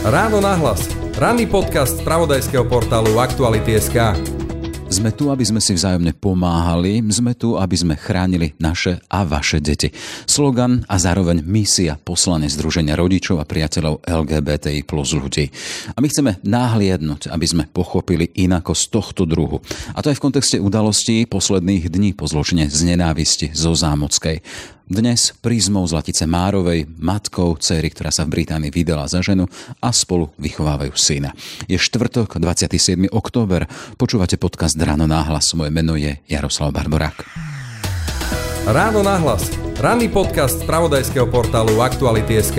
Ráno nahlas. Ranný podcast z pravodajského portálu Aktuality.sk. Sme tu, aby sme si vzájomne pomáhali, sme tu, aby sme chránili naše a vaše deti. Slogan a zároveň misia poslane Združenia rodičov a priateľov LGBTI plus ľudí. A my chceme náhliadnúť, aby sme pochopili inako z tohto druhu. A to aj v kontexte udalostí posledných dní po zločine z nenávisti zo Zámockej. Dnes prízmou Zlatice Márovej, matkou céry, ktorá sa v Británii vydala za ženu a spolu vychovávajú syna. Je štvrtok, 27. október. Počúvate podcast Ráno náhlas. Moje meno je Jaroslav Barborák. Ráno nahlas. Ranný podcast z pravodajského portálu Aktuality.sk.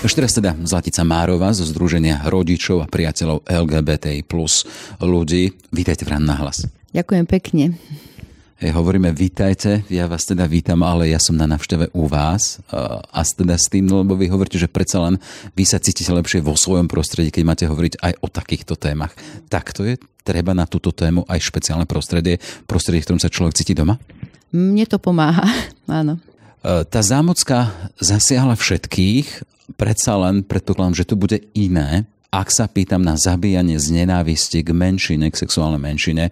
Už teraz teda Zlatica Márova zo Združenia rodičov a priateľov LGBTI plus ľudí. Vítajte v Rán nahlas. Ďakujem pekne. Hej, hovoríme vítajte, ja vás teda vítam, ale ja som na navšteve u vás a, a teda s tým, lebo vy hovoríte, že predsa len vy sa cítite lepšie vo svojom prostredí, keď máte hovoriť aj o takýchto témach. Tak to je treba na túto tému aj špeciálne prostredie, prostredie, v ktorom sa človek cíti doma? Mne to pomáha, áno. E, tá zámocka zasiahla všetkých, predsa len predpokladám, že to bude iné, ak sa pýtam na zabíjanie z nenávisti k menšine, k sexuálnej menšine,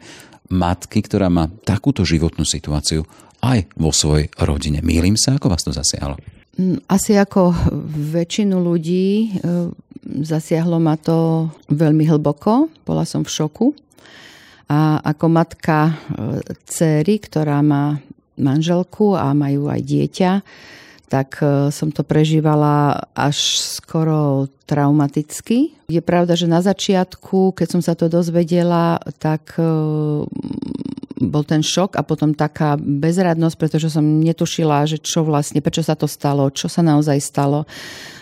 matky, ktorá má takúto životnú situáciu aj vo svojej rodine. Mýlim sa, ako vás to zasiahlo? Mm, Asi ako väčšinu ľudí e, zasiahlo ma to veľmi hlboko. Bola som v šoku. A ako matka e, céry, ktorá má manželku a majú aj dieťa, tak e, som to prežívala až skoro traumaticky. Je pravda, že na začiatku, keď som sa to dozvedela, tak e, bol ten šok a potom taká bezradnosť, pretože som netušila, že čo vlastne, prečo sa to stalo, čo sa naozaj stalo.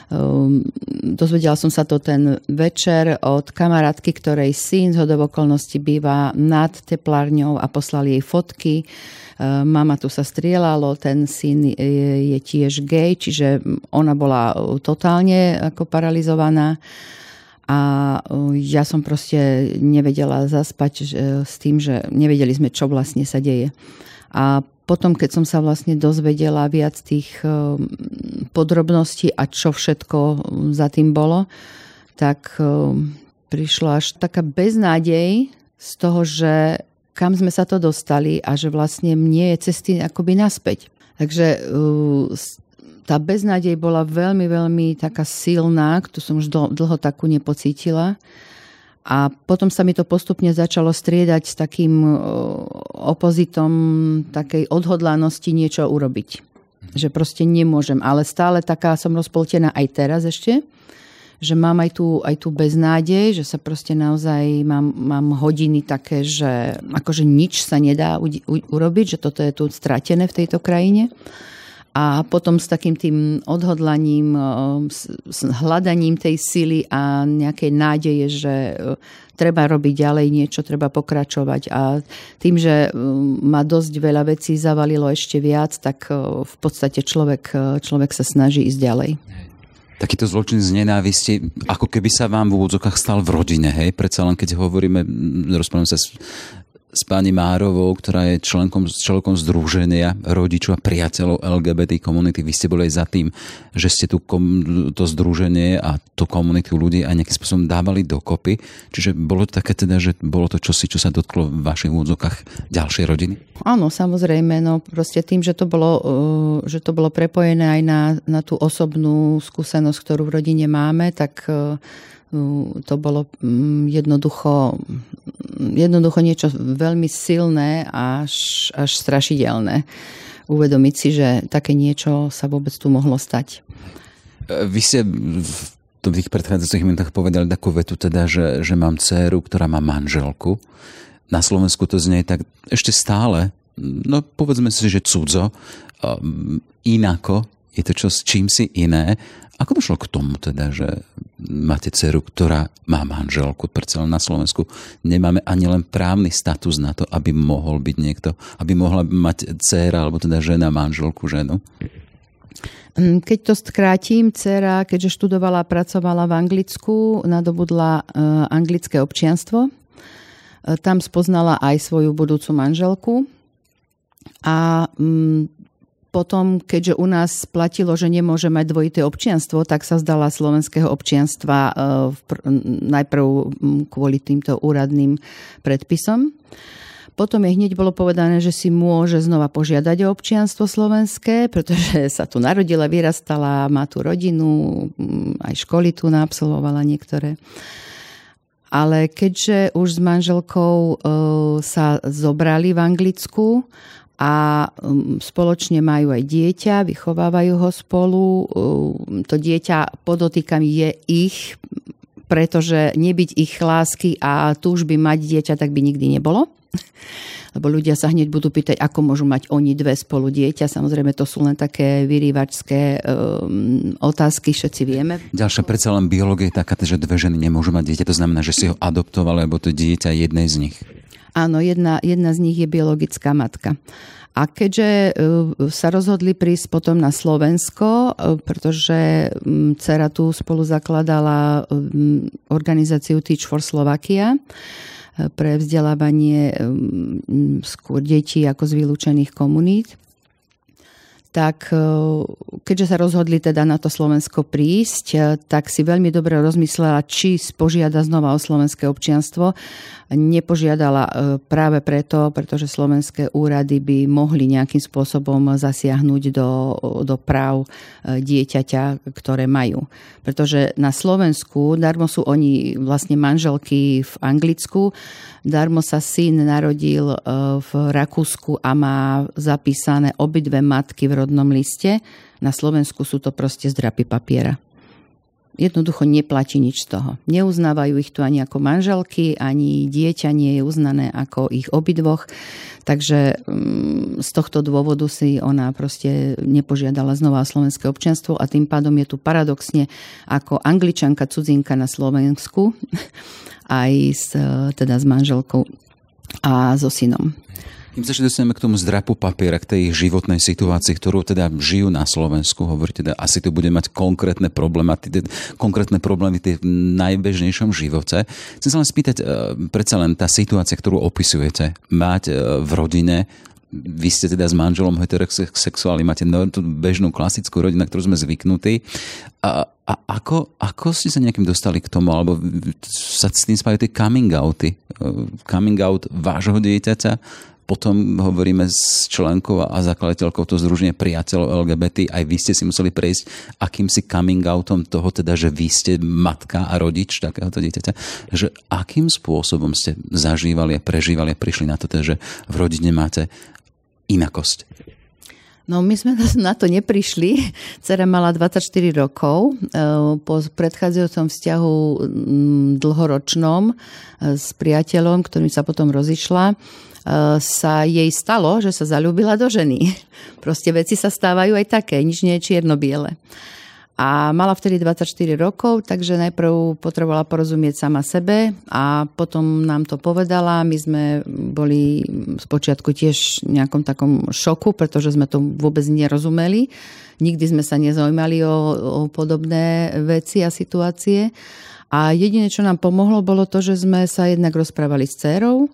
Um, dozvedela som sa to ten večer od kamarátky, ktorej syn z okolností býva nad teplárňou a poslali jej fotky. Um, mama tu sa strieľalo, ten syn je, tiež gay, čiže ona bola totálne ako paralizovaná a ja som proste nevedela zaspať s tým, že nevedeli sme, čo vlastne sa deje. A potom, keď som sa vlastne dozvedela viac tých podrobností a čo všetko za tým bolo, tak prišla až taká beznádej z toho, že kam sme sa to dostali a že vlastne mne je cesty akoby naspäť. Takže tá beznádej bola veľmi, veľmi taká silná, tu som už dlho takú nepocítila. A potom sa mi to postupne začalo striedať s takým opozitom takej odhodlanosti niečo urobiť. Že proste nemôžem. Ale stále taká som rozpoltená aj teraz ešte že mám aj tú, aj tú beznádej, že sa proste naozaj mám, mám hodiny také, že akože nič sa nedá u, u, urobiť, že toto je tu stratené v tejto krajine a potom s takým tým odhodlaním, s hľadaním tej sily a nejakej nádeje, že treba robiť ďalej niečo, treba pokračovať a tým, že ma dosť veľa vecí zavalilo ešte viac, tak v podstate človek, človek sa snaží ísť ďalej. Takýto zločin z nenávisti, ako keby sa vám v úvodzokách stal v rodine, hej? Predsa len keď hovoríme, rozprávame sa s s pani Márovou, ktorá je členkom, členkom združenia rodičov a priateľov LGBT komunity. Vy ste boli aj za tým, že ste tu to združenie a tú komunitu ľudí aj nejakým spôsobom dávali dokopy. Čiže bolo to také teda, že bolo to čosi, čo sa dotklo v vašich úvodzokách ďalšej rodiny? Áno, samozrejme. No proste tým, že to bolo, uh, že to bolo prepojené aj na, na tú osobnú skúsenosť, ktorú v rodine máme, tak uh, to bolo mm, jednoducho, jednoducho niečo veľmi silné až, až strašidelné. Uvedomiť si, že také niečo sa vôbec tu mohlo stať. E, vy ste v tých predchádzajúcich minútach povedali takú vetu teda, že, že mám dceru, ktorá má manželku. Na Slovensku to znie tak ešte stále, no povedzme si, že cudzo, inako, je to čo s čím si iné. Ako došlo k tomu teda, že máte dceru, ktorá má manželku, predsa na Slovensku nemáme ani len právny status na to, aby mohol byť niekto, aby mohla mať dcera, alebo teda žena manželku ženu? Mm, keď to skrátim, dcera, keďže študovala a pracovala v Anglicku, nadobudla e, anglické občianstvo. E, tam spoznala aj svoju budúcu manželku. A mm, potom, keďže u nás platilo, že nemôže mať dvojité občianstvo, tak sa zdala slovenského občianstva e, najprv kvôli týmto úradným predpisom. Potom jej hneď bolo povedané, že si môže znova požiadať o občianstvo slovenské, pretože sa tu narodila, vyrastala, má tu rodinu, aj školy tu naabsolvovala niektoré. Ale keďže už s manželkou e, sa zobrali v Anglicku a um, spoločne majú aj dieťa, vychovávajú ho spolu. Um, to dieťa, podotýkam, je ich, pretože nebyť ich lásky a túžby mať dieťa, tak by nikdy nebolo. Lebo ľudia sa hneď budú pýtať, ako môžu mať oni dve spolu dieťa. Samozrejme, to sú len také vyrývačské um, otázky, všetci vieme. Ďalšia predsa len biológia je taká, že dve ženy nemôžu mať dieťa. To znamená, že si ho adoptovali, lebo to dieťa jednej z nich. Áno, jedna, jedna z nich je biologická matka. A keďže e, sa rozhodli prísť potom na Slovensko, e, pretože dcera tu spolu zakladala organizáciu Teach for Slovakia e, pre vzdelávanie skôr detí ako z vylúčených komunít, tak keďže sa rozhodli teda na to Slovensko prísť, tak si veľmi dobre rozmyslela, či spožiada znova o slovenské občianstvo nepožiadala e, práve preto, pretože slovenské úrady by mohli nejakým spôsobom zasiahnuť do, do práv e, dieťaťa, ktoré majú. Pretože na Slovensku, darmo sú oni vlastne manželky v Anglicku, darmo sa syn narodil e, v Rakúsku a má zapísané obidve matky v rodnom liste. Na Slovensku sú to proste zdrapy papiera jednoducho neplatí nič z toho. Neuznávajú ich tu ani ako manželky, ani dieťa nie je uznané ako ich obidvoch. Takže mm, z tohto dôvodu si ona proste nepožiadala znova slovenské občianstvo a tým pádom je tu paradoxne ako angličanka cudzinka na Slovensku aj s, teda s manželkou a so synom. Kým sa dostaneme k tomu zdrapu papiera, k tej životnej situácii, ktorú teda žijú na Slovensku, hovorí teda, asi tu bude mať konkrétne problémy, konkrétne problémy v najbežnejšom živote. Chcem sa len spýtať, e, predsa len tá situácia, ktorú opisujete, mať e, v rodine vy ste teda s manželom heterosexuáli, máte tú bežnú klasickú rodinu, na ktorú sme zvyknutí. A, a ako, ako ste sa nejakým dostali k tomu, alebo sa s tým spájajú tie coming outy? E, coming out vášho dieťaťa, potom hovoríme s členkou a zakladateľkou toho združenia priateľov LGBT. Aj vy ste si museli prejsť akýmsi coming outom toho, teda, že vy ste matka a rodič takéhoto dieťaťa. Že akým spôsobom ste zažívali a prežívali a prišli na to, teda, že v rodine máte inakosť? No my sme na to neprišli. Cera mala 24 rokov. E, po predchádzajúcom vzťahu dlhoročnom e, s priateľom, ktorým sa potom rozišla, sa jej stalo, že sa zalúbila do ženy. Proste veci sa stávajú aj také, nič nie je čierno-biele. A mala vtedy 24 rokov, takže najprv potrebovala porozumieť sama sebe a potom nám to povedala. My sme boli spočiatku tiež v nejakom takom šoku, pretože sme to vôbec nerozumeli. Nikdy sme sa nezaujímali o, o podobné veci a situácie. A jediné, čo nám pomohlo, bolo to, že sme sa jednak rozprávali s dcerou,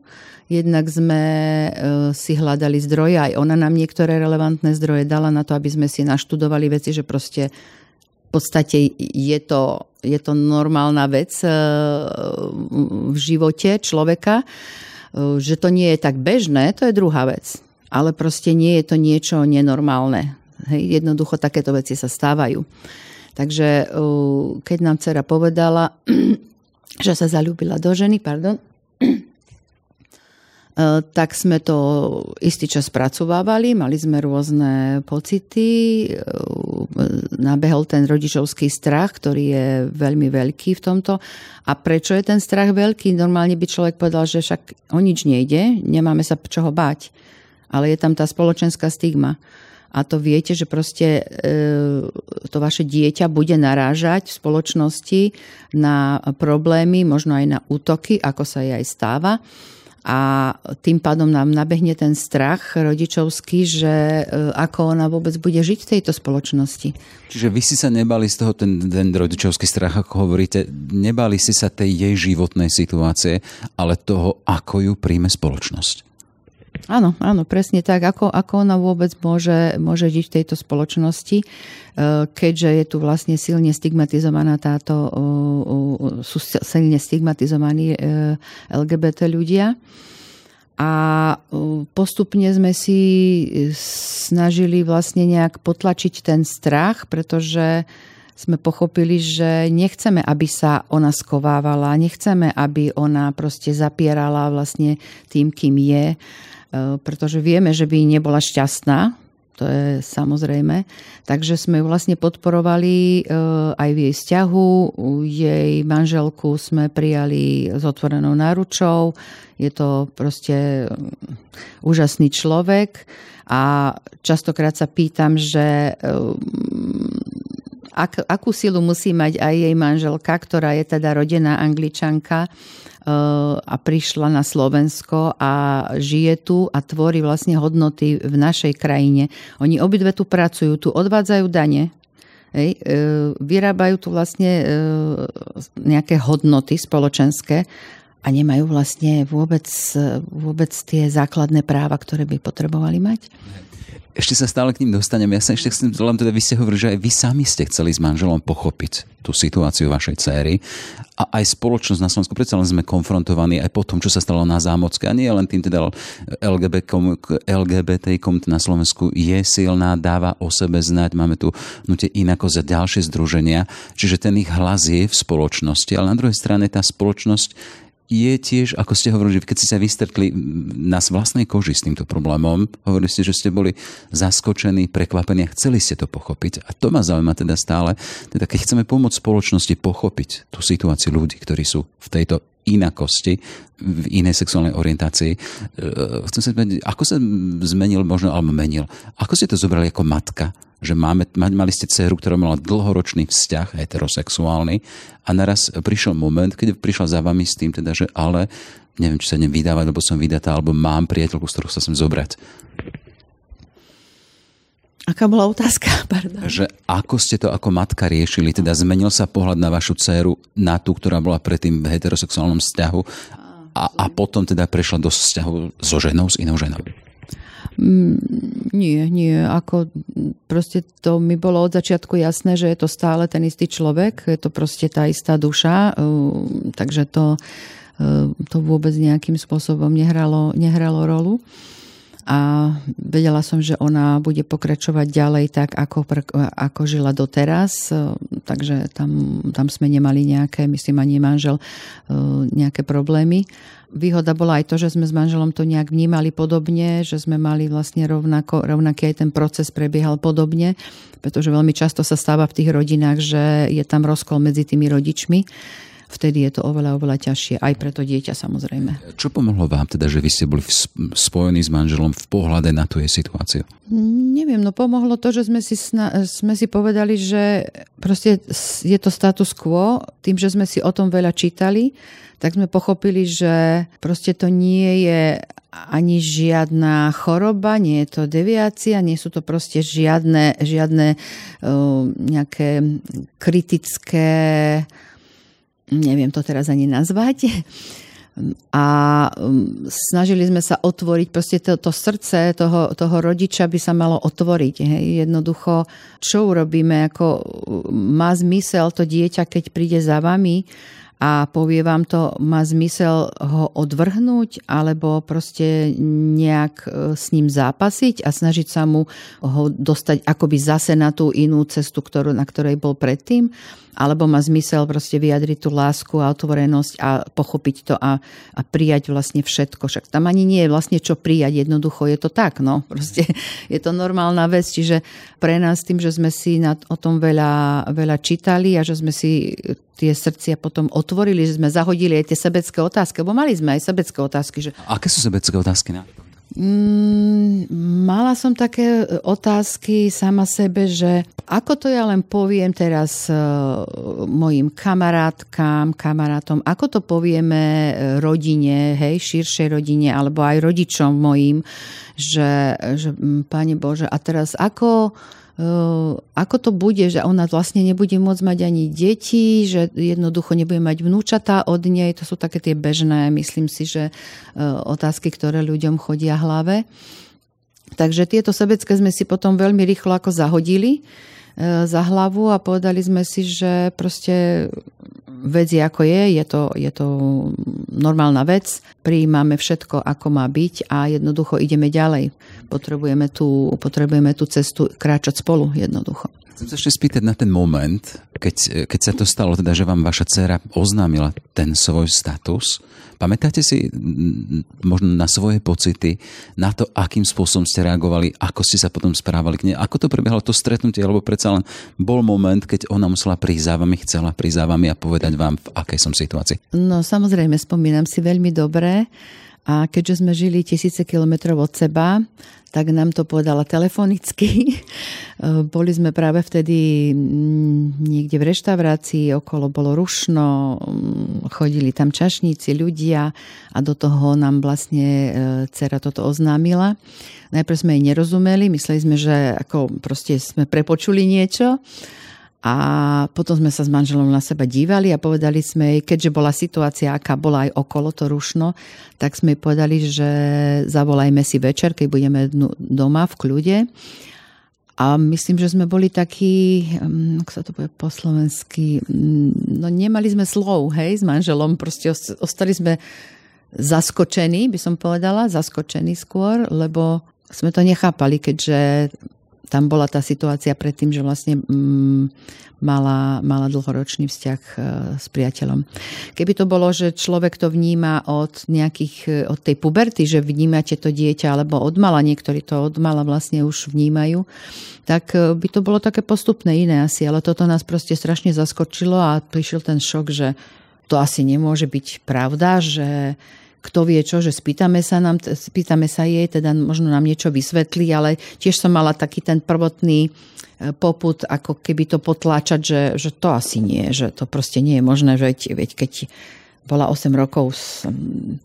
Jednak sme e, si hľadali zdroje, aj ona nám niektoré relevantné zdroje dala na to, aby sme si naštudovali veci, že proste v podstate je to, je to normálna vec e, v živote človeka. E, že to nie je tak bežné, to je druhá vec. Ale proste nie je to niečo nenormálne. Hej, jednoducho takéto veci sa stávajú. Takže keď nám dcera povedala, že sa zalúbila do ženy, pardon, E, tak sme to istý čas spracovávali, mali sme rôzne pocity, e, nabehol ten rodičovský strach, ktorý je veľmi veľký v tomto. A prečo je ten strach veľký? Normálne by človek povedal, že však o nič nejde, nemáme sa čoho báť. Ale je tam tá spoločenská stigma. A to viete, že proste e, to vaše dieťa bude narážať v spoločnosti na problémy, možno aj na útoky, ako sa jej aj stáva a tým pádom nám nabehne ten strach rodičovský, že e, ako ona vôbec bude žiť v tejto spoločnosti. Čiže vy si sa nebali z toho, ten, ten rodičovský strach, ako hovoríte, nebali si sa tej jej životnej situácie, ale toho, ako ju príjme spoločnosť. Áno, áno, presne tak. Ako, ako ona vôbec môže, môže žiť v tejto spoločnosti, e, keďže je tu vlastne silne stigmatizovaná táto, sú silne stigmatizovaní e, LGBT ľudia. A postupne sme si snažili vlastne nejak potlačiť ten strach, pretože sme pochopili, že nechceme, aby sa ona skovávala, nechceme, aby ona proste zapierala vlastne tým, kým je E, pretože vieme, že by nebola šťastná, to je samozrejme. Takže sme ju vlastne podporovali e, aj v jej vzťahu. Jej manželku sme prijali s otvorenou náručou. Je to proste úžasný človek a častokrát sa pýtam, že e, ak, akú silu musí mať aj jej manželka, ktorá je teda rodená angličanka, a prišla na Slovensko a žije tu a tvorí vlastne hodnoty v našej krajine. Oni obidve tu pracujú, tu odvádzajú dane, Hej, e, vyrábajú tu vlastne e, nejaké hodnoty spoločenské a nemajú vlastne vôbec, vôbec tie základné práva, ktoré by potrebovali mať. Ešte sa stále k ním dostanem. Ja sa ešte chcem, len teda vy ste hovorili, že aj vy sami ste chceli s manželom pochopiť tú situáciu vašej céry a aj spoločnosť na Slovensku. Predsa len sme konfrontovaní aj po tom, čo sa stalo na Zámocke a nie len tým teda LGBT komunita na Slovensku je silná, dáva o sebe znať, máme tu nutie inako za ďalšie združenia, čiže ten ich hlas je v spoločnosti, ale na druhej strane tá spoločnosť je tiež, ako ste hovorili, že keď ste sa vystrkli na vlastnej koži s týmto problémom, hovorili ste, že ste boli zaskočení, prekvapení a chceli ste to pochopiť. A to ma zaujíma teda stále, teda keď chceme pomôcť spoločnosti pochopiť tú situáciu ľudí, ktorí sú v tejto inakosti, v inej sexuálnej orientácii. E, chcem sa spýtať, ako sa zmenil možno, alebo menil, ako ste to zobrali ako matka, že máme, mali ste dceru, ktorá mala dlhoročný vzťah heterosexuálny a naraz prišiel moment, keď prišla za vami s tým teda, že ale neviem, či sa idem vydávať, lebo som vydatá, alebo mám priateľku, z ktorú sa sem zobrať. Aká bola otázka? Pardon. Že ako ste to ako matka riešili? Teda zmenil sa pohľad na vašu dceru, na tú, ktorá bola predtým v heterosexuálnom vzťahu a, a potom teda prešla do vzťahu so ženou, s inou ženou? Nie, nie. Ako proste to mi bolo od začiatku jasné, že je to stále ten istý človek, je to proste tá istá duša, takže to, to vôbec nejakým spôsobom nehralo, nehralo rolu a vedela som, že ona bude pokračovať ďalej tak, ako, ako žila doteraz, takže tam, tam sme nemali nejaké, myslím ani manžel, nejaké problémy. Výhoda bola aj to, že sme s manželom to nejak vnímali podobne, že sme mali vlastne rovnako, rovnaký aj ten proces prebiehal podobne, pretože veľmi často sa stáva v tých rodinách, že je tam rozkol medzi tými rodičmi vtedy je to oveľa, oveľa ťažšie. Aj pre to dieťa samozrejme. Čo pomohlo vám teda, že vy ste boli spojení s manželom v pohľade na tú jej situáciu? Neviem, no pomohlo to, že sme si, sna- sme si povedali, že proste je to status quo. Tým, že sme si o tom veľa čítali, tak sme pochopili, že proste to nie je ani žiadna choroba, nie je to deviácia, nie sú to proste žiadne, žiadne uh, nejaké kritické, neviem to teraz ani nazvať, a um, snažili sme sa otvoriť, proste to, to srdce toho, toho rodiča by sa malo otvoriť. Hej. Jednoducho, čo urobíme, ako má zmysel to dieťa, keď príde za vami, a povie vám to, má zmysel ho odvrhnúť alebo proste nejak e, s ním zápasiť a snažiť sa mu ho dostať akoby zase na tú inú cestu, ktorú, na ktorej bol predtým alebo má zmysel proste vyjadriť tú lásku a otvorenosť a pochopiť to a, a prijať vlastne všetko. Však tam ani nie je vlastne čo prijať, jednoducho je to tak, no. Proste je to normálna vec, čiže pre nás tým, že sme si na, o tom veľa, veľa čítali a že sme si tie srdcia potom otvorili, že sme zahodili aj tie sebecké otázky, lebo mali sme aj sebecké otázky. Že... Aké sú sebecké otázky? Na? Mm, mala som také otázky sama sebe, že ako to ja len poviem teraz uh, mojim kamarátkam, kamarátom, ako to povieme rodine, hej, širšej rodine, alebo aj rodičom mojim, že, že Pane Bože, a teraz ako ako to bude, že ona vlastne nebude môcť mať ani deti, že jednoducho nebude mať vnúčatá od nej. To sú také tie bežné, myslím si, že otázky, ktoré ľuďom chodia hlave. Takže tieto sebecké sme si potom veľmi rýchlo ako zahodili za hlavu a povedali sme si, že proste vec je ako je, je to, je to normálna vec, prijímame všetko ako má byť a jednoducho ideme ďalej. Potrebujeme tú, potrebujeme tú cestu kráčať spolu jednoducho. Chcem sa ešte spýtať na ten moment, keď, keď sa to stalo, teda, že vám vaša dcera oznámila ten svoj status. Pamätáte si možno na svoje pocity, na to, akým spôsobom ste reagovali, ako ste sa potom správali k nej, ako to prebiehalo to stretnutie, alebo predsa len bol moment, keď ona musela prísť za vami, chcela prísť za vami a povedať vám, v akej som situácii? No samozrejme, spomínam si veľmi dobre. A keďže sme žili tisíce kilometrov od seba, tak nám to povedala telefonicky. Boli sme práve vtedy mm, niekde v reštaurácii, okolo bolo rušno, mm, chodili tam čašníci, ľudia a do toho nám vlastne e, dcera toto oznámila. Najprv sme jej nerozumeli, mysleli sme, že ako proste sme prepočuli niečo a potom sme sa s manželom na seba dívali a povedali sme jej, keďže bola situácia, aká bola aj okolo to rušno, tak sme jej povedali, že zavolajme si večer, keď budeme doma v kľude. A myslím, že sme boli takí, mm, ako sa to povie po slovensky, mm, no nemali sme slov, hej, s manželom, proste ostali sme zaskočení, by som povedala, zaskočení skôr, lebo sme to nechápali, keďže tam bola tá situácia predtým, že vlastne mm, mala, mala dlhoročný vzťah e, s priateľom. Keby to bolo, že človek to vníma od nejakých, e, od tej puberty, že vnímate to dieťa, alebo od mala, niektorí to od mala vlastne už vnímajú, tak e, by to bolo také postupné iné asi, ale toto nás proste strašne zaskočilo a prišiel ten šok, že to asi nemôže byť pravda, že kto vie čo, že spýtame sa, nám, spýtame sa jej, teda možno nám niečo vysvetlí, ale tiež som mala taký ten prvotný e, poput, ako keby to potláčať, že, že to asi nie, že to proste nie je možné, že veď keď bola 8 rokov s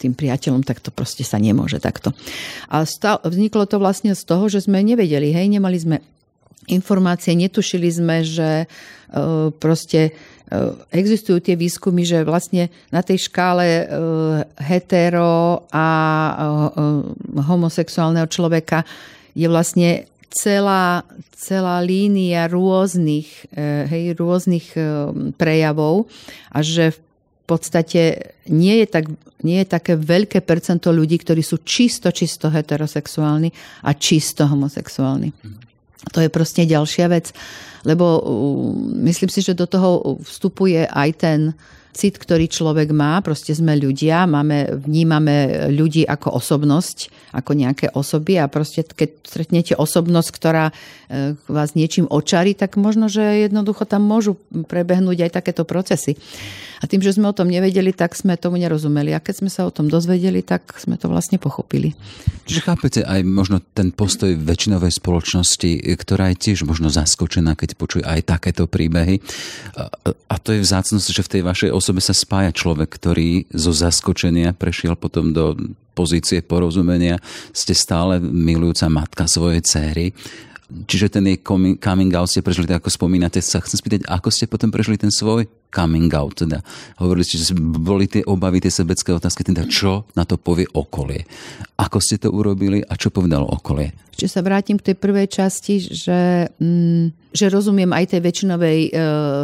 tým priateľom, tak to proste sa nemôže takto. A vzniklo to vlastne z toho, že sme nevedeli, hej, nemali sme informácie, netušili sme, že e, proste e, existujú tie výskumy, že vlastne na tej škále e, hetero a homosexuálneho človeka je vlastne celá, celá línia rôznych, hej, rôznych prejavov a že v podstate nie je, tak, nie je také veľké percento ľudí, ktorí sú čisto, čisto heterosexuálni a čisto homosexuálni. To je proste ďalšia vec, lebo myslím si, že do toho vstupuje aj ten cit, ktorý človek má, proste sme ľudia, máme, vnímame ľudí ako osobnosť, ako nejaké osoby a proste keď stretnete osobnosť, ktorá e, vás niečím očarí, tak možno, že jednoducho tam môžu prebehnúť aj takéto procesy. A tým, že sme o tom nevedeli, tak sme tomu nerozumeli. A keď sme sa o tom dozvedeli, tak sme to vlastne pochopili. Čiže chápete aj možno ten postoj väčšinovej spoločnosti, ktorá je tiež možno zaskočená, keď počuje aj takéto príbehy. A to je vzácnosť, že v tej vašej osobe sa spája človek, ktorý zo zaskočenia prešiel potom do pozície porozumenia. Ste stále milujúca matka svojej céry. Čiže ten jej coming out ste prežili, ako spomínate, sa chcem spýtať, ako ste potom prežili ten svoj coming out, teda hovorili ste, že boli tie obavy, tie sebecké otázky, teda čo na to povie okolie. Ako ste to urobili a čo povedalo okolie? Ešte sa vrátim k tej prvej časti, že, mm, že rozumiem aj tej väčšinovej e,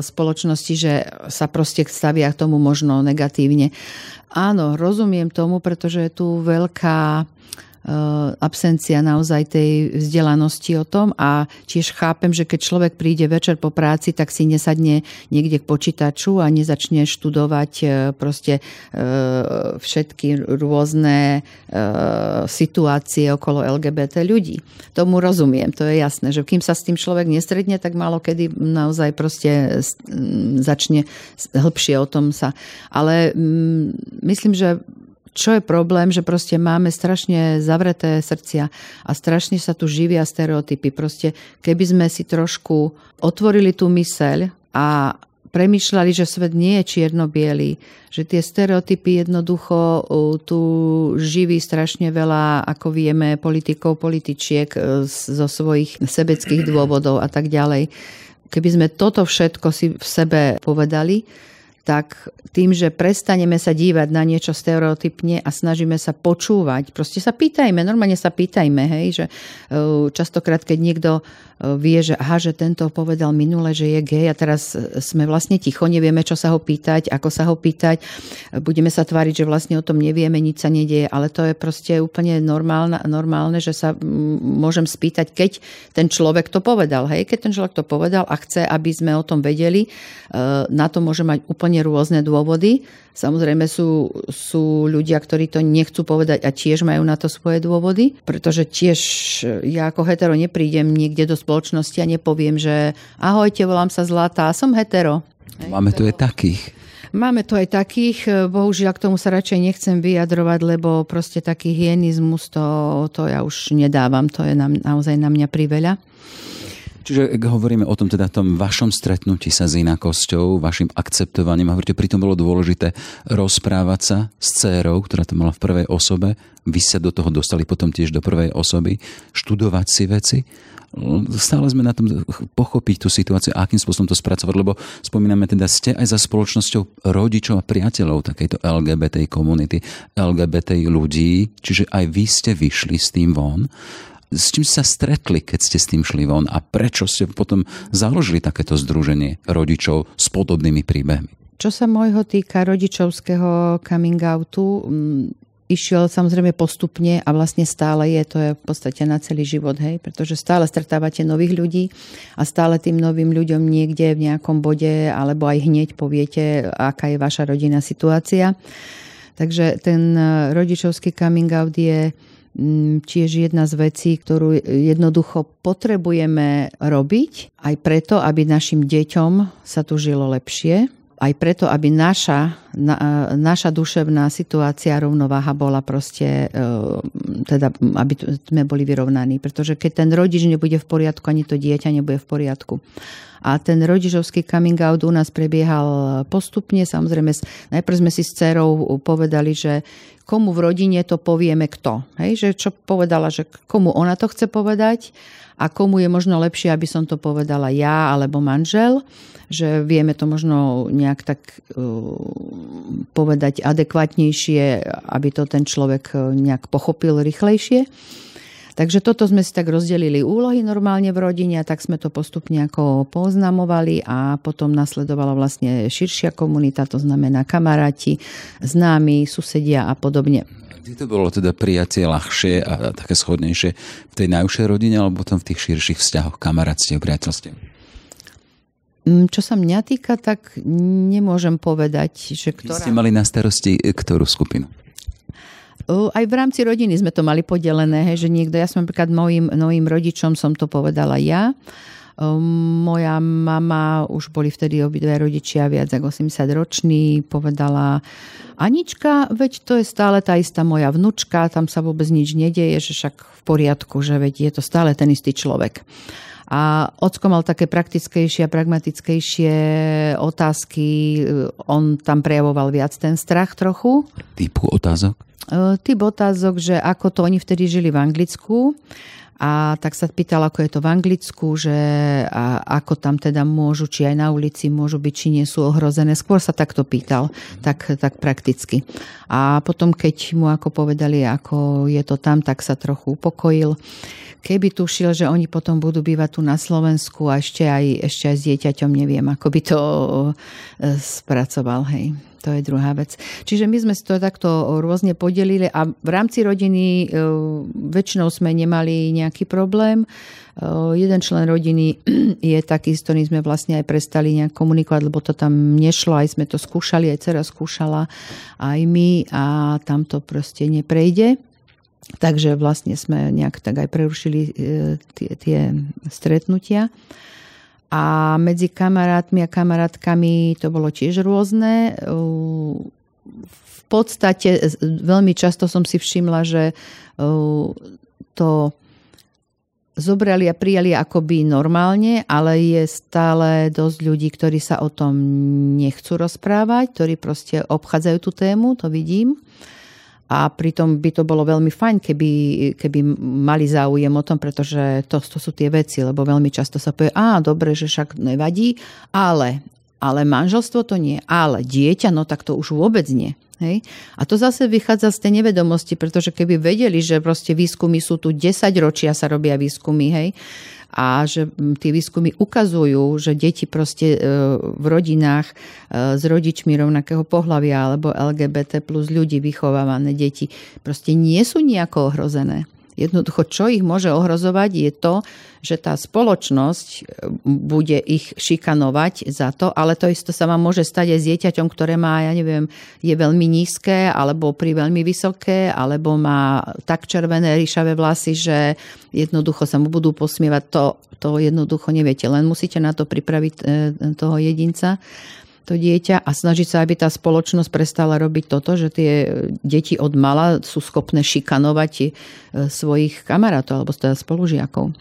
spoločnosti, že sa proste stavia k tomu možno negatívne. Áno, rozumiem tomu, pretože je tu veľká absencia naozaj tej vzdelanosti o tom a tiež chápem, že keď človek príde večer po práci, tak si nesadne niekde k počítaču a nezačne študovať eh, proste eh, všetky rôzne situácie okolo LGBT ľudí. Tomu rozumiem, to je jasné, že kým sa s tým človek nestredne, tak málo kedy naozaj proste začne hĺbšie o tom sa. Ale mm, myslím, že čo je problém, že proste máme strašne zavreté srdcia a strašne sa tu živia stereotypy. Proste keby sme si trošku otvorili tú myseľ a premyšľali, že svet nie je čierno-biely, že tie stereotypy jednoducho tu živí strašne veľa, ako vieme, politikov, političiek e, zo svojich sebeckých dôvodov a tak ďalej. Keby sme toto všetko si v sebe povedali, tak tým, že prestaneme sa dívať na niečo stereotypne a snažíme sa počúvať, proste sa pýtajme, normálne sa pýtajme, hej, že e, častokrát, keď niekto vie, že aha, že tento povedal minule, že je gay a teraz sme vlastne ticho, nevieme, čo sa ho pýtať, ako sa ho pýtať. Budeme sa tváriť, že vlastne o tom nevieme, nič sa nedieje, ale to je proste úplne normálne, normálne že sa môžem spýtať, keď ten človek to povedal. Hej, keď ten človek to povedal a chce, aby sme o tom vedeli, e, na to môže mať úplne rôzne dôvody. Samozrejme sú, sú ľudia, ktorí to nechcú povedať a tiež majú na to svoje dôvody, pretože tiež ja ako hetero neprídem niekde do spoločnosti a nepoviem, že ahojte, volám sa Zlatá, som hetero. Máme tu aj takých. Máme tu aj takých, bohužiaľ k tomu sa radšej nechcem vyjadrovať, lebo proste taký hyenizmus, to, to ja už nedávam, to je na, naozaj na mňa priveľa. Čiže ak hovoríme o tom teda tom vašom stretnutí sa s inakosťou, vašim akceptovaním, a hovoríte, pritom bolo dôležité rozprávať sa s dcérou, ktorá to mala v prvej osobe, vy sa do toho dostali potom tiež do prvej osoby, študovať si veci. Stále sme na tom pochopiť tú situáciu akým spôsobom to spracovať, lebo spomíname teda, ste aj za spoločnosťou rodičov a priateľov takejto LGBT komunity, LGBT ľudí, čiže aj vy ste vyšli s tým von s čím sa stretli, keď ste s tým šli von a prečo ste potom založili takéto združenie rodičov s podobnými príbehmi? Čo sa môjho týka rodičovského coming outu, išiel samozrejme postupne a vlastne stále je, to je v podstate na celý život, hej, pretože stále stretávate nových ľudí a stále tým novým ľuďom niekde v nejakom bode alebo aj hneď poviete, aká je vaša rodinná situácia. Takže ten rodičovský coming out je Mm, tiež jedna z vecí, ktorú jednoducho potrebujeme robiť, aj preto, aby našim deťom sa tu žilo lepšie, aj preto, aby naša, na, naša duševná situácia, rovnováha bola proste, e, teda, aby sme boli vyrovnaní. Pretože keď ten rodič nebude v poriadku, ani to dieťa nebude v poriadku. A ten rodičovský coming out u nás prebiehal postupne. Samozrejme, najprv sme si s dcerou povedali, že komu v rodine to povieme kto. Hej, že čo povedala, že komu ona to chce povedať a komu je možno lepšie, aby som to povedala ja alebo manžel že vieme to možno nejak tak uh, povedať adekvátnejšie, aby to ten človek uh, nejak pochopil rýchlejšie. Takže toto sme si tak rozdelili úlohy normálne v rodine a tak sme to postupne ako poznamovali a potom nasledovala vlastne širšia komunita, to znamená kamaráti, známi, susedia a podobne. Kde to bolo teda prijatie ľahšie a také schodnejšie v tej najúžšej rodine alebo potom v tých širších vzťahoch, kamarátstiev, priateľstiev? Mm, čo sa mňa týka, tak nemôžem povedať, že ktorá... Vy ste mali na starosti e, ktorú skupinu? Aj v rámci rodiny sme to mali podelené, hej, že niekto, ja som napríklad mojim, mojim rodičom som to povedala ja, moja mama, už boli vtedy obidve rodičia viac ako 80 roční, povedala Anička, veď to je stále tá istá moja vnúčka, tam sa vôbec nič nedeje, že však v poriadku, že veď je to stále ten istý človek. A Ocko mal také praktickejšie a pragmatickejšie otázky. On tam prejavoval viac ten strach trochu. Typu otázok? E, typ otázok, že ako to oni vtedy žili v Anglicku. A tak sa pýtal, ako je to v Anglicku, že a ako tam teda môžu, či aj na ulici môžu byť, či nie sú ohrozené. Skôr sa takto pýtal, tak, tak prakticky. A potom, keď mu ako povedali, ako je to tam, tak sa trochu upokojil keby tušil, že oni potom budú bývať tu na Slovensku a ešte aj, ešte aj s dieťaťom, neviem, ako by to e, spracoval, hej. To je druhá vec. Čiže my sme si to takto rôzne podelili a v rámci rodiny e, väčšinou sme nemali nejaký problém. E, jeden člen rodiny je taký, s ktorým sme vlastne aj prestali nejak komunikovať, lebo to tam nešlo, aj sme to skúšali, aj dcera skúšala, aj my a tam to proste neprejde. Takže vlastne sme nejak tak aj prerušili e, tie, tie stretnutia. A medzi kamarátmi a kamarátkami to bolo tiež rôzne. v podstate veľmi často som si všimla, že to zobrali a prijali akoby normálne, ale je stále dosť ľudí, ktorí sa o tom nechcú rozprávať, ktorí proste obchádzajú tú tému, to vidím. A pritom by to bolo veľmi fajn, keby, keby mali záujem o tom, pretože to, to sú tie veci, lebo veľmi často sa povie, a dobre, že však nevadí, ale, ale manželstvo to nie, ale dieťa, no tak to už vôbec nie. Hej? A to zase vychádza z tej nevedomosti, pretože keby vedeli, že proste výskumy sú tu 10 ročia sa robia výskumy, hej, a že tie výskumy ukazujú, že deti proste e, v rodinách e, s rodičmi rovnakého pohľavia alebo LGBT plus ľudí vychovávané deti proste nie sú nejako ohrozené. Jednoducho, čo ich môže ohrozovať, je to, že tá spoločnosť e, bude ich šikanovať za to, ale to isto sa vám môže stať aj s dieťaťom, ktoré má, ja neviem, je veľmi nízke, alebo pri veľmi vysoké, alebo má tak červené ríšavé vlasy, že jednoducho sa mu budú posmievať. To, to jednoducho neviete, len musíte na to pripraviť e, toho jedinca to dieťa a snažiť sa, aby tá spoločnosť prestala robiť toto, že tie deti od mala sú schopné šikanovať e, svojich kamarátov alebo teda spolužiakov.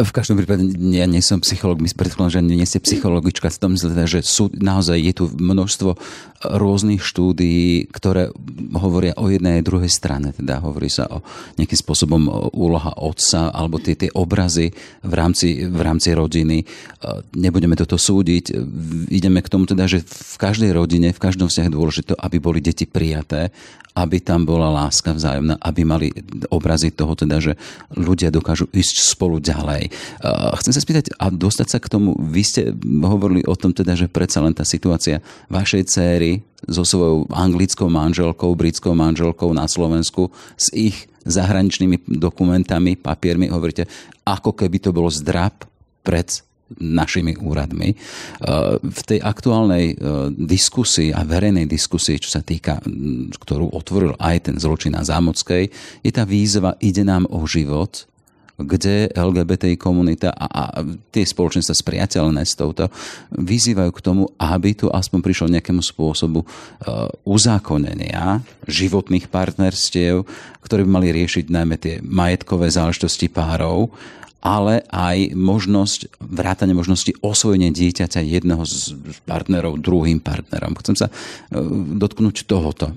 V každom prípade ja nie som psycholog, my predpokladám, že nie ste psychologička v tom zle, že sú, naozaj je tu množstvo rôznych štúdií, ktoré hovoria o jednej a druhej strane. Teda hovorí sa o nejakým spôsobom úloha otca alebo tie, tie obrazy v rámci, v rámci rodiny. Nebudeme toto súdiť. Ideme k tomu teda, že v každej rodine, v každom vzťahu je dôležité, aby boli deti prijaté aby tam bola láska vzájomná, aby mali obrazy toho teda, že ľudia dokážu ísť spolu ďalej. Chcem sa spýtať a dostať sa k tomu, vy ste hovorili o tom teda, že predsa len tá situácia vašej céry so svojou anglickou manželkou, britskou manželkou na Slovensku s ich zahraničnými dokumentami, papiermi, hovoríte, ako keby to bolo zdrab pred našimi úradmi. E, v tej aktuálnej e, diskusii a verejnej diskusii, čo sa týka, ktorú otvoril aj ten zločin na Zámockej, je tá výzva Ide nám o život, kde LGBTI komunita a, a tie spoločenstva spriateľné s touto vyzývajú k tomu, aby tu aspoň prišlo nejakému spôsobu uh, uzákonenia životných partnerstiev, ktoré by mali riešiť najmä tie majetkové záležitosti párov ale aj možnosť, vrátanie možnosti osvojenia dieťaťa jedného z partnerov druhým partnerom. Chcem sa e, dotknúť tohoto.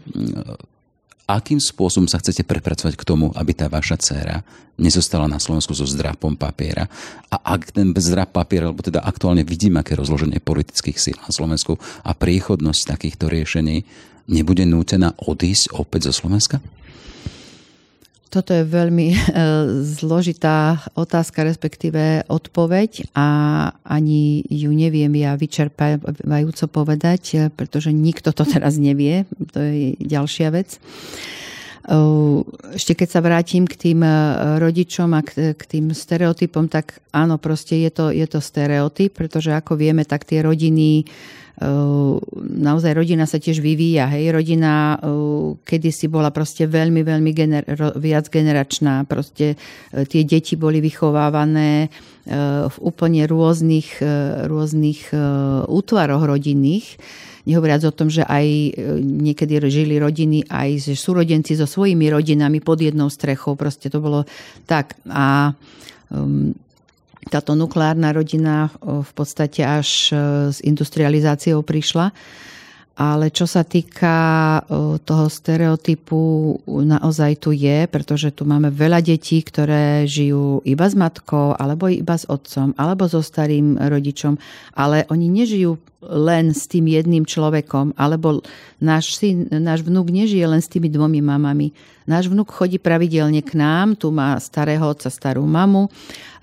Akým spôsobom sa chcete prepracovať k tomu, aby tá vaša dcéra nezostala na Slovensku so zdrapom papiera? A ak ten zdrap papiera, alebo teda aktuálne vidím, aké rozloženie politických síl na Slovensku a príchodnosť takýchto riešení, nebude nútená odísť opäť zo Slovenska? Toto je veľmi e, zložitá otázka, respektíve odpoveď a ani ju neviem ja vyčerpajúco povedať, e, pretože nikto to teraz nevie. To je ďalšia vec. E, ešte keď sa vrátim k tým rodičom a k tým stereotypom, tak áno, proste je to, je to stereotyp, pretože ako vieme, tak tie rodiny naozaj rodina sa tiež vyvíja. Hej. Rodina ehm, kedysi bola proste veľmi, veľmi gener- viac generačná. Proste e, tie deti boli vychovávané e, v úplne rôznych, e, rôznych útvaroch rodinných. Nehovoriac o tom, že aj niekedy žili rodiny aj súrodenci so svojimi rodinami pod jednou strechou. Proste to bolo tak. A um, táto nukleárna rodina v podstate až e, s industrializáciou prišla. Ale čo sa týka toho stereotypu, naozaj tu je, pretože tu máme veľa detí, ktoré žijú iba s matkou, alebo iba s otcom, alebo so starým rodičom, ale oni nežijú len s tým jedným človekom, alebo náš, syn, náš vnúk nežije len s tými dvomi mamami. Náš vnúk chodí pravidelne k nám, tu má starého otca, starú mamu,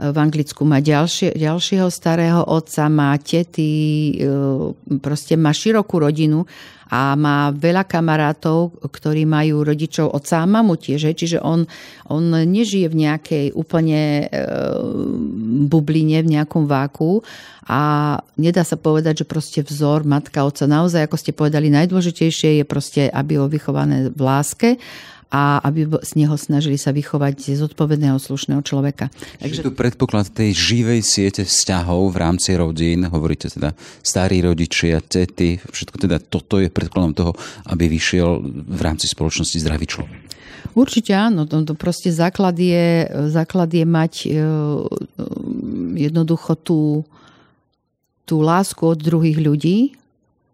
v Anglicku má ďalšie, ďalšieho starého otca, má tety, e, proste má širokú rodinu a má veľa kamarátov, ktorí majú rodičov otca a mamu tiež. Čiže on, on nežije v nejakej úplne e, bubline, v nejakom váku. A nedá sa povedať, že proste vzor matka, otca. Naozaj, ako ste povedali, najdôležitejšie je proste, aby ho vychované v láske a aby z neho snažili sa vychovať zodpovedného, slušného človeka. Takže tu predpoklad tej živej siete vzťahov v rámci rodín, hovoríte teda starí rodičia, tety, všetko teda toto je predpokladom toho, aby vyšiel v rámci spoločnosti zdravý človek. Určite áno, to, to proste základ je, základ je mať e, jednoducho tú, tú lásku od druhých ľudí,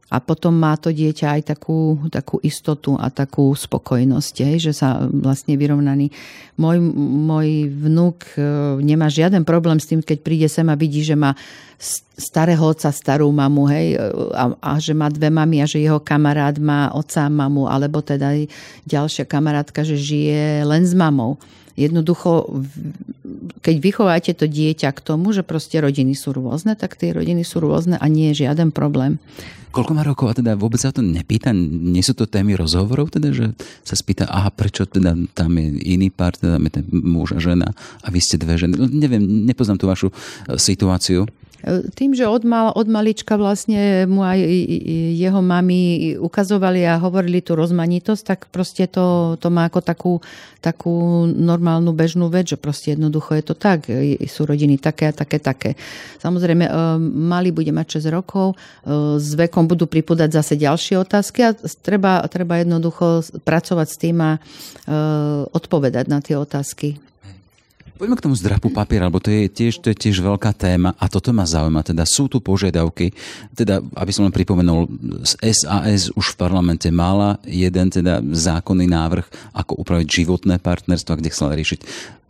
a potom má to dieťa aj takú, takú istotu a takú spokojnosť, hej, že sa vlastne vyrovnaný. Môj, môj vnúk e, nemá žiaden problém s tým, keď príde sem a vidí, že má starého otca, starú mamu, hej, e, a, a že má dve mamy a že jeho kamarát má otca a mamu, alebo teda ďalšia kamarátka, že žije len s mamou. Jednoducho, keď vychováte to dieťa k tomu, že proste rodiny sú rôzne, tak tie rodiny sú rôzne a nie je žiaden problém. Koľko má rokov a teda vôbec sa to nepýta? Nie sú to témy rozhovorov, teda, že sa spýta, aha, prečo teda tam je iný pár, teda je ten muž a žena a vy ste dve ženy. No, neviem, nepoznám tú vašu e, situáciu. Tým, že od, mal, od malička vlastne mu aj jeho mami ukazovali a hovorili tú rozmanitosť, tak proste to, to má ako takú, takú normálnu bežnú vec, že proste jednoducho je to tak. Sú rodiny také a také, také. Samozrejme, e, mali bude mať 6 rokov, e, s vekom budú pripúdať zase ďalšie otázky a treba, treba jednoducho pracovať s tým a e, odpovedať na tie otázky. Poďme k tomu zdrapu papiera, lebo to je, tiež, to je tiež veľká téma a toto ma zaujíma. Teda sú tu požiadavky, teda aby som len pripomenul, SAS už v parlamente mala jeden teda zákonný návrh, ako upraviť životné partnerstvo, kde chcela riešiť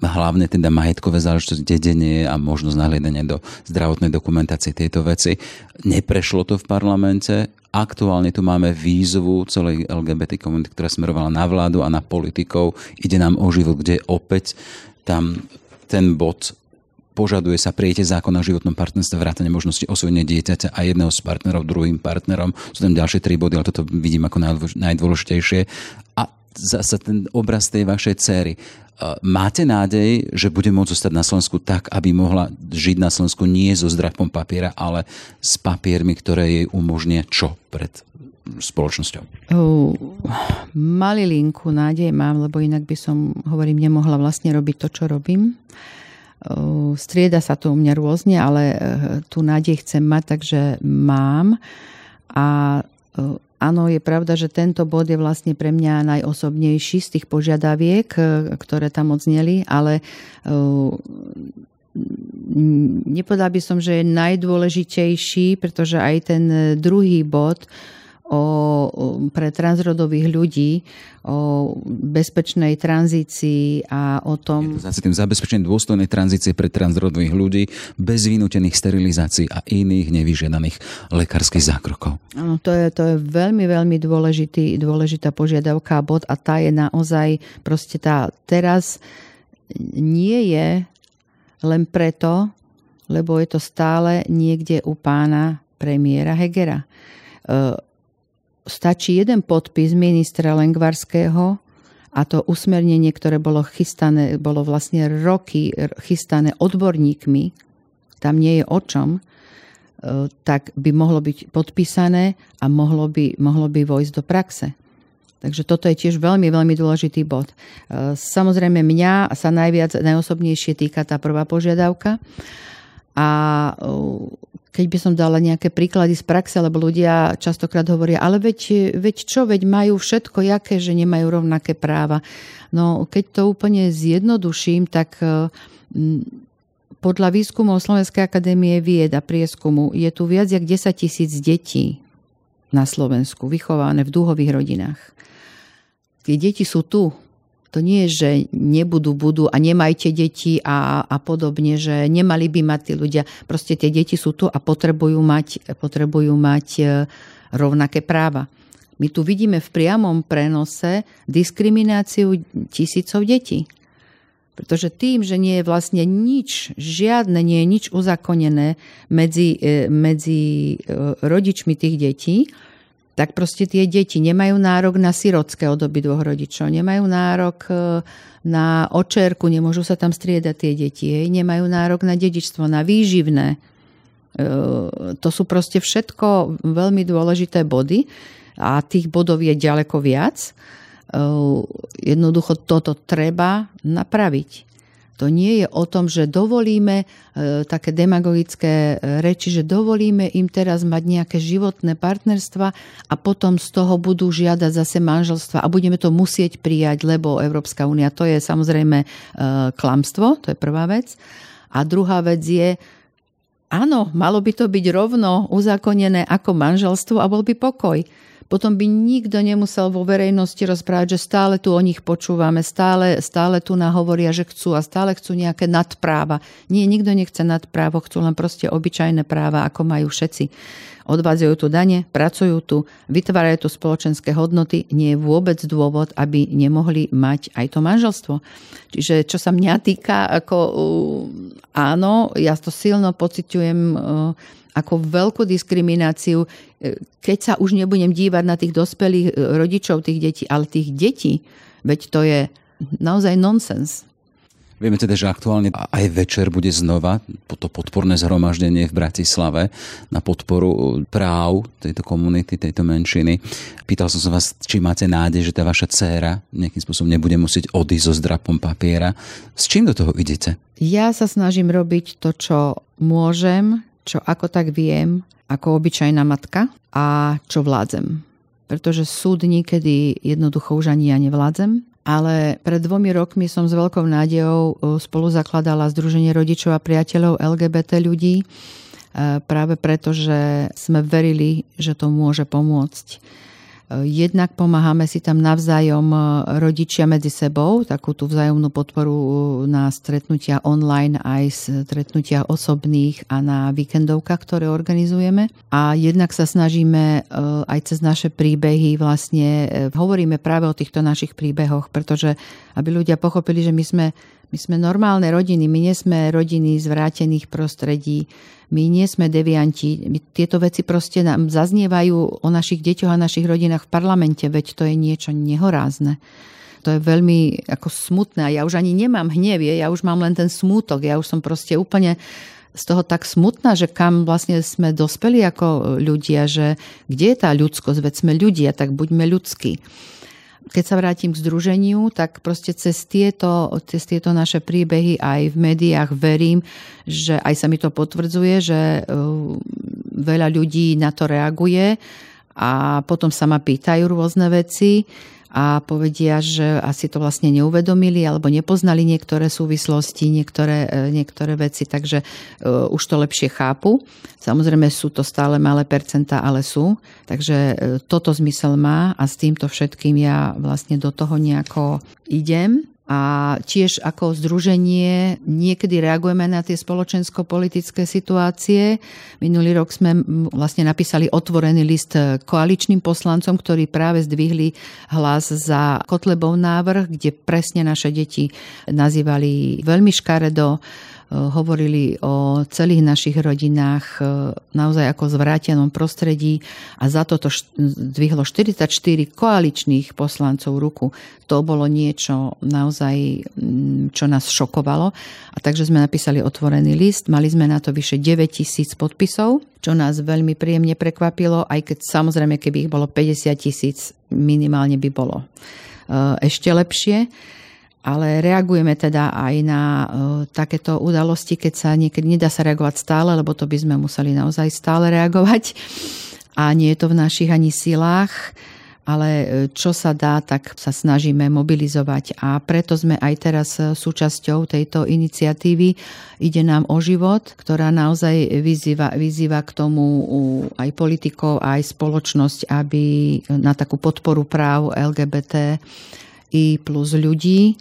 hlavne teda majetkové záležitosti, dedenie a možnosť nahliadania do zdravotnej dokumentácie tejto veci. Neprešlo to v parlamente, Aktuálne tu máme výzvu celej LGBT komunity, ktorá smerovala na vládu a na politikov. Ide nám o život, kde opäť tam ten bod požaduje sa prijatie zákona o životnom partnerstve, vrátane možnosti osvojenia dieťaťa a jedného z partnerov druhým partnerom. Sú tam ďalšie tri body, ale toto vidím ako najdôležitejšie. A zase ten obraz tej vašej céry. Máte nádej, že bude môcť zostať na Slovensku tak, aby mohla žiť na Slovensku nie so zdrapom papiera, ale s papiermi, ktoré jej umožnia čo pred spoločnosťou? Uh, malilinku nádej mám, lebo inak by som, hovorím, nemohla vlastne robiť to, čo robím. Uh, strieda sa to u mňa rôzne, ale uh, tú nádej chcem mať, takže mám. A áno, je pravda, že tento bod je vlastne pre mňa najosobnejší z tých požiadaviek, uh, ktoré tam odzneli, ale uh, nepovedal by som, že je najdôležitejší, pretože aj ten druhý bod o, pre transrodových ľudí, o bezpečnej tranzícii a o tom... Zase tým zabezpečenie dôstojnej tranzície pre transrodových ľudí bez vynútených sterilizácií a iných nevyžiadaných lekárskych zákrokov. Áno, to je, to je veľmi, veľmi dôležitý, dôležitá požiadavka a bod a tá je naozaj proste tá teraz nie je len preto, lebo je to stále niekde u pána premiéra Hegera e, stačí jeden podpis ministra Lengvarského a to usmernenie, ktoré bolo chystané, bolo vlastne roky chystané odborníkmi, tam nie je o čom, e, tak by mohlo byť podpísané a mohlo by, mohlo by vojsť do praxe. Takže toto je tiež veľmi, veľmi dôležitý bod. E, samozrejme mňa sa najviac, najosobnejšie týka tá prvá požiadavka. A keď by som dala nejaké príklady z praxe, lebo ľudia častokrát hovoria, ale veď, veď čo, veď majú všetko, jaké, že nemajú rovnaké práva. No keď to úplne zjednoduším, tak podľa výskumov Slovenskej akadémie vied a prieskumu je tu viac jak 10 tisíc detí na Slovensku, vychované v dúhových rodinách. Tie deti sú tu, to nie je, že nebudú, budú a nemajte deti a, a podobne, že nemali by mať tí ľudia. Proste tie deti sú tu a potrebujú mať, potrebujú mať e, rovnaké práva. My tu vidíme v priamom prenose diskrimináciu tisícov detí. Pretože tým, že nie je vlastne nič, žiadne, nie je nič uzakonené medzi, e, medzi e, rodičmi tých detí, tak proste tie deti nemajú nárok na sirotské od dvoch rodičov, nemajú nárok e, na očerku, nemôžu sa tam striedať tie deti, hej, nemajú nárok na dedičstvo, na výživné. E, to sú proste všetko veľmi dôležité body a tých bodov je ďaleko viac. jednoducho toto treba napraviť. To nie je o tom, že dovolíme e, také demagogické e, reči, že dovolíme im teraz mať nejaké životné partnerstva a potom z toho budú žiadať zase manželstva a budeme to musieť prijať, lebo Európska únia, to je samozrejme e, klamstvo, to je prvá vec. A druhá vec je, áno, malo by to byť rovno uzakonené ako manželstvo a bol by pokoj potom by nikto nemusel vo verejnosti rozprávať, že stále tu o nich počúvame, stále, stále tu nahovoria, že chcú a stále chcú nejaké nadpráva. Nie, nikto nechce nadprávo, chcú len proste obyčajné práva, ako majú všetci. Odvádzajú tu dane, pracujú tu, vytvárajú tu spoločenské hodnoty. Nie je vôbec dôvod, aby nemohli mať aj to manželstvo. Čiže čo sa mňa týka, ako áno, ja to silno pociťujem ako veľkú diskrimináciu, e, keď sa už nebudem dívať na tých dospelých e, rodičov tých detí, ale tých detí, veď to je naozaj nonsens. Vieme teda, že aktuálne aj večer bude znova to podporné zhromaždenie v Bratislave na podporu e, práv tejto komunity, tejto menšiny. Pýtal som sa vás, či máte nádej, že tá vaša dcéra nejakým spôsobom nebude musieť odísť so zdrapom papiera. S čím do toho idete? Ja sa snažím robiť to, čo môžem, čo ako tak viem, ako obyčajná matka a čo vládzem. Pretože súd niekedy jednoducho už ani ja nevládzem. Ale pred dvomi rokmi som s veľkou nádejou e, spolu zakladala Združenie rodičov a priateľov LGBT ľudí, e, práve preto, že sme verili, že to môže pomôcť Jednak pomáhame si tam navzájom e, rodičia medzi sebou, takú tú vzájomnú podporu e, na stretnutia online aj stretnutia osobných a na víkendovkách, ktoré organizujeme. A jednak sa snažíme aj cez naše príbehy vlastne, hovoríme práve o týchto našich príbehoch, pretože aby ľudia pochopili, že my sme, my sme normálne rodiny, my nie sme rodiny z vrátených prostredí, my nie sme devianti. My, tieto veci proste nám zaznievajú o našich deťoch a našich rodinách v parlamente, veď to je niečo nehorázne. To je veľmi ako smutné. A ja už ani nemám hnev, ja už mám len ten smútok. Ja už som proste úplne z toho tak smutná, že kam vlastne sme dospeli ako ľudia, že kde je tá ľudskosť, veď sme ľudia, tak buďme ľudskí keď sa vrátim k združeniu, tak proste cez tieto, cez tieto naše príbehy aj v médiách verím, že aj sa mi to potvrdzuje, že uh, veľa ľudí na to reaguje a potom sa ma pýtajú rôzne veci a povedia, že asi to vlastne neuvedomili alebo nepoznali niektoré súvislosti, niektoré, e, niektoré veci, takže uh, už to lepšie chápu. Samozrejme sú to stále malé percentá, ale sú. Takže uh, toto zmysel má a s týmto všetkým ja vlastne do toho nejako idem a tiež ako združenie niekedy reagujeme na tie spoločensko-politické situácie. Minulý rok sme vlastne napísali otvorený list koaličným poslancom, ktorí práve zdvihli hlas za Kotlebov návrh, kde presne naše deti nazývali veľmi škaredo hovorili o celých našich rodinách e, naozaj ako zvrátenom prostredí a za toto zdvihlo 44 koaličných poslancov ruku. To bolo niečo naozaj, čo nás šokovalo. A takže sme napísali otvorený list, mali sme na to vyše 9 tisíc podpisov, čo nás veľmi príjemne prekvapilo, aj keď samozrejme, keby ich bolo 50 tisíc, minimálne by bolo e, ešte lepšie ale reagujeme teda aj na uh, takéto udalosti, keď sa niekedy nedá sa reagovať stále, lebo to by sme museli naozaj stále reagovať a nie je to v našich ani silách ale e, čo sa dá, tak sa snažíme mobilizovať a preto sme aj teraz e, súčasťou tejto iniciatívy. Ide nám o život, ktorá naozaj vyzýva, vyzýva k tomu aj politikov, aj spoločnosť, aby na takú podporu práv LGBT i plus ľudí.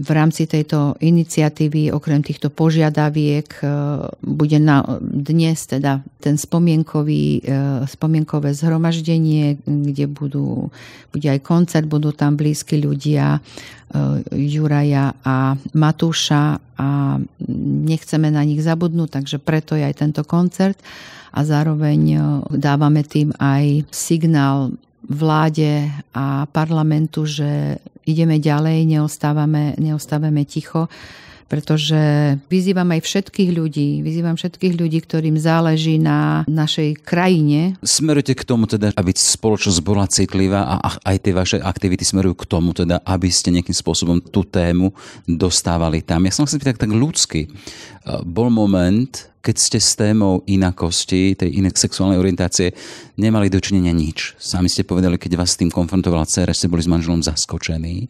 V rámci tejto iniciatívy, okrem týchto požiadaviek, e, bude na dnes teda ten spomienkový, e, spomienkové zhromaždenie, kde budú, bude aj koncert, budú tam blízki ľudia, e, Juraja a Matúša a nechceme na nich zabudnúť, takže preto je aj tento koncert a zároveň dávame tým aj signál vláde a parlamentu, že ideme ďalej, neostávame, neostávame ticho, pretože vyzývam aj všetkých ľudí, vyzývam všetkých ľudí, ktorým záleží na našej krajine. Smerujete k tomu teda, aby spoločnosť bola citlivá a aj tie vaše aktivity smerujú k tomu teda, aby ste nejakým spôsobom tú tému dostávali tam. Ja som chcel spýtať tak ľudsky. Bol moment, keď ste s témou inakosti, tej inej sexuálnej orientácie, nemali dočinenia nič. Sami ste povedali, keď vás s tým konfrontovala dcera, ste boli s manželom zaskočení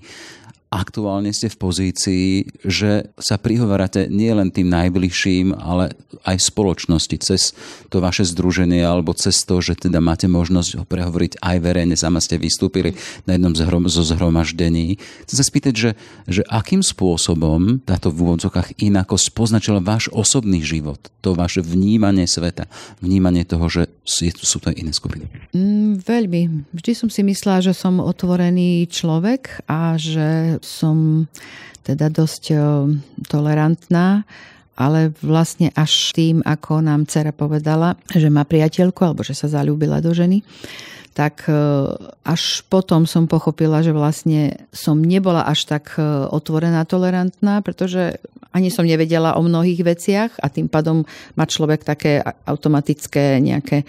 aktuálne ste v pozícii, že sa prihovárate nie len tým najbližším, ale aj spoločnosti cez to vaše združenie alebo cez to, že teda máte možnosť ho prehovoriť aj verejne. Sama ste vystúpili na jednom zo zhromaždení. Chcem sa spýtať, že, že akým spôsobom táto v úvodzokách inako spoznačila váš osobný život, to vaše vnímanie sveta, vnímanie toho, že sú to iné skupiny? Mm, veľmi. Vždy som si myslela, že som otvorený človek a že som teda dosť eh, tolerantná, ale vlastne až tým, ako nám dcera povedala, že má priateľku alebo že sa zalúbila do ženy, tak eh, až potom som pochopila, že vlastne som nebola až tak eh, otvorená, tolerantná, pretože ani som nevedela o mnohých veciach a tým pádom má človek také automatické nejaké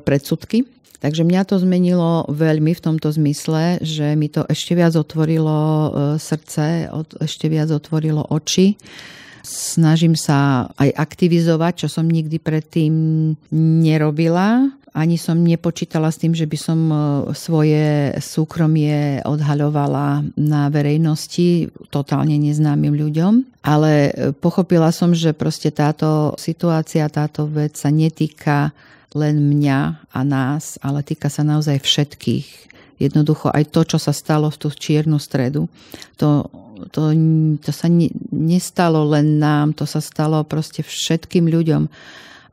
predsudky. Takže mňa to zmenilo veľmi v tomto zmysle, že mi to ešte viac otvorilo e, srdce, ešte viac otvorilo oči. Snažím sa aj aktivizovať, čo som nikdy predtým nerobila. Ani som nepočítala s tým, že by som e, svoje súkromie odhaľovala na verejnosti totálne neznámym ľuďom. Ale e, pochopila som, že proste táto situácia, táto vec sa netýka len mňa a nás, ale týka sa naozaj všetkých. Jednoducho aj to, čo sa stalo v tú čiernu stredu, to, to, to sa ne, nestalo len nám, to sa stalo proste všetkým ľuďom.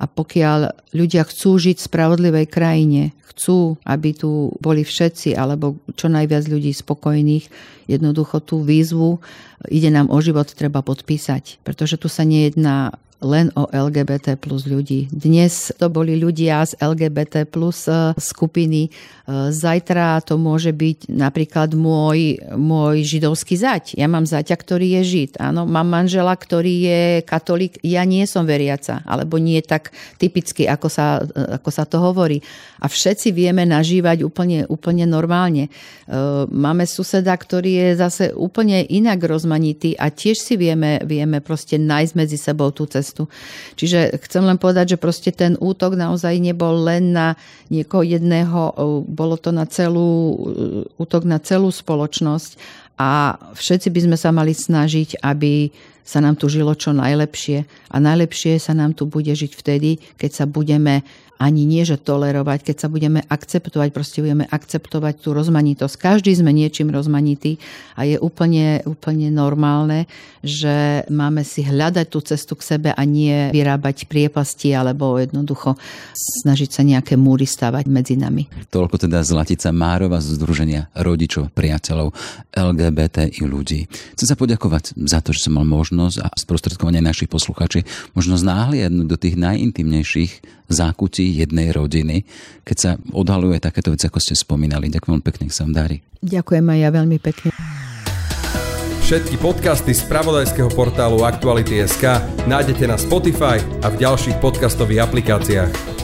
A pokiaľ ľudia chcú žiť v spravodlivej krajine, chcú, aby tu boli všetci, alebo čo najviac ľudí spokojných, jednoducho tú výzvu ide nám o život treba podpísať. Pretože tu sa nejedná len o LGBT plus ľudí. Dnes to boli ľudia z LGBT plus e, skupiny. E, zajtra to môže byť napríklad môj, môj židovský zať. Ja mám zaťa, ktorý je žid. Áno, mám manžela, ktorý je katolík. Ja nie som veriaca, alebo nie tak typicky, ako sa, ako sa to hovorí. A všetci vieme nažívať úplne, úplne normálne. E, máme suseda, ktorý je zase úplne inak rozmanitý a tiež si vieme, vieme proste nájsť medzi sebou tú cestu cestu. Čiže chcem len povedať, že proste ten útok naozaj nebol len na niekoho jedného, bolo to na celú, útok na celú spoločnosť a všetci by sme sa mali snažiť, aby sa nám tu žilo čo najlepšie. A najlepšie sa nám tu bude žiť vtedy, keď sa budeme ani nie, že tolerovať, keď sa budeme akceptovať, proste budeme akceptovať tú rozmanitosť. Každý sme niečím rozmanitý a je úplne, úplne normálne, že máme si hľadať tú cestu k sebe a nie vyrábať priepasti alebo jednoducho snažiť sa nejaké múry stavať medzi nami. Toľko teda Zlatica Márova z Združenia rodičov, priateľov LGBTI ľudí. Chcem sa poďakovať za to, že som mal možnosť a sprostredkovanie našich poslucháči možnosť náhliadnúť do tých najintimnejších zákutí jednej rodiny, keď sa odhaluje takéto veci, ako ste spomínali. Ďakujem veľmi pekne, sa vám darí. Ďakujem aj ja veľmi pekne. Všetky podcasty z pravodajského portálu Aktuality.sk nájdete na Spotify a v ďalších podcastových aplikáciách.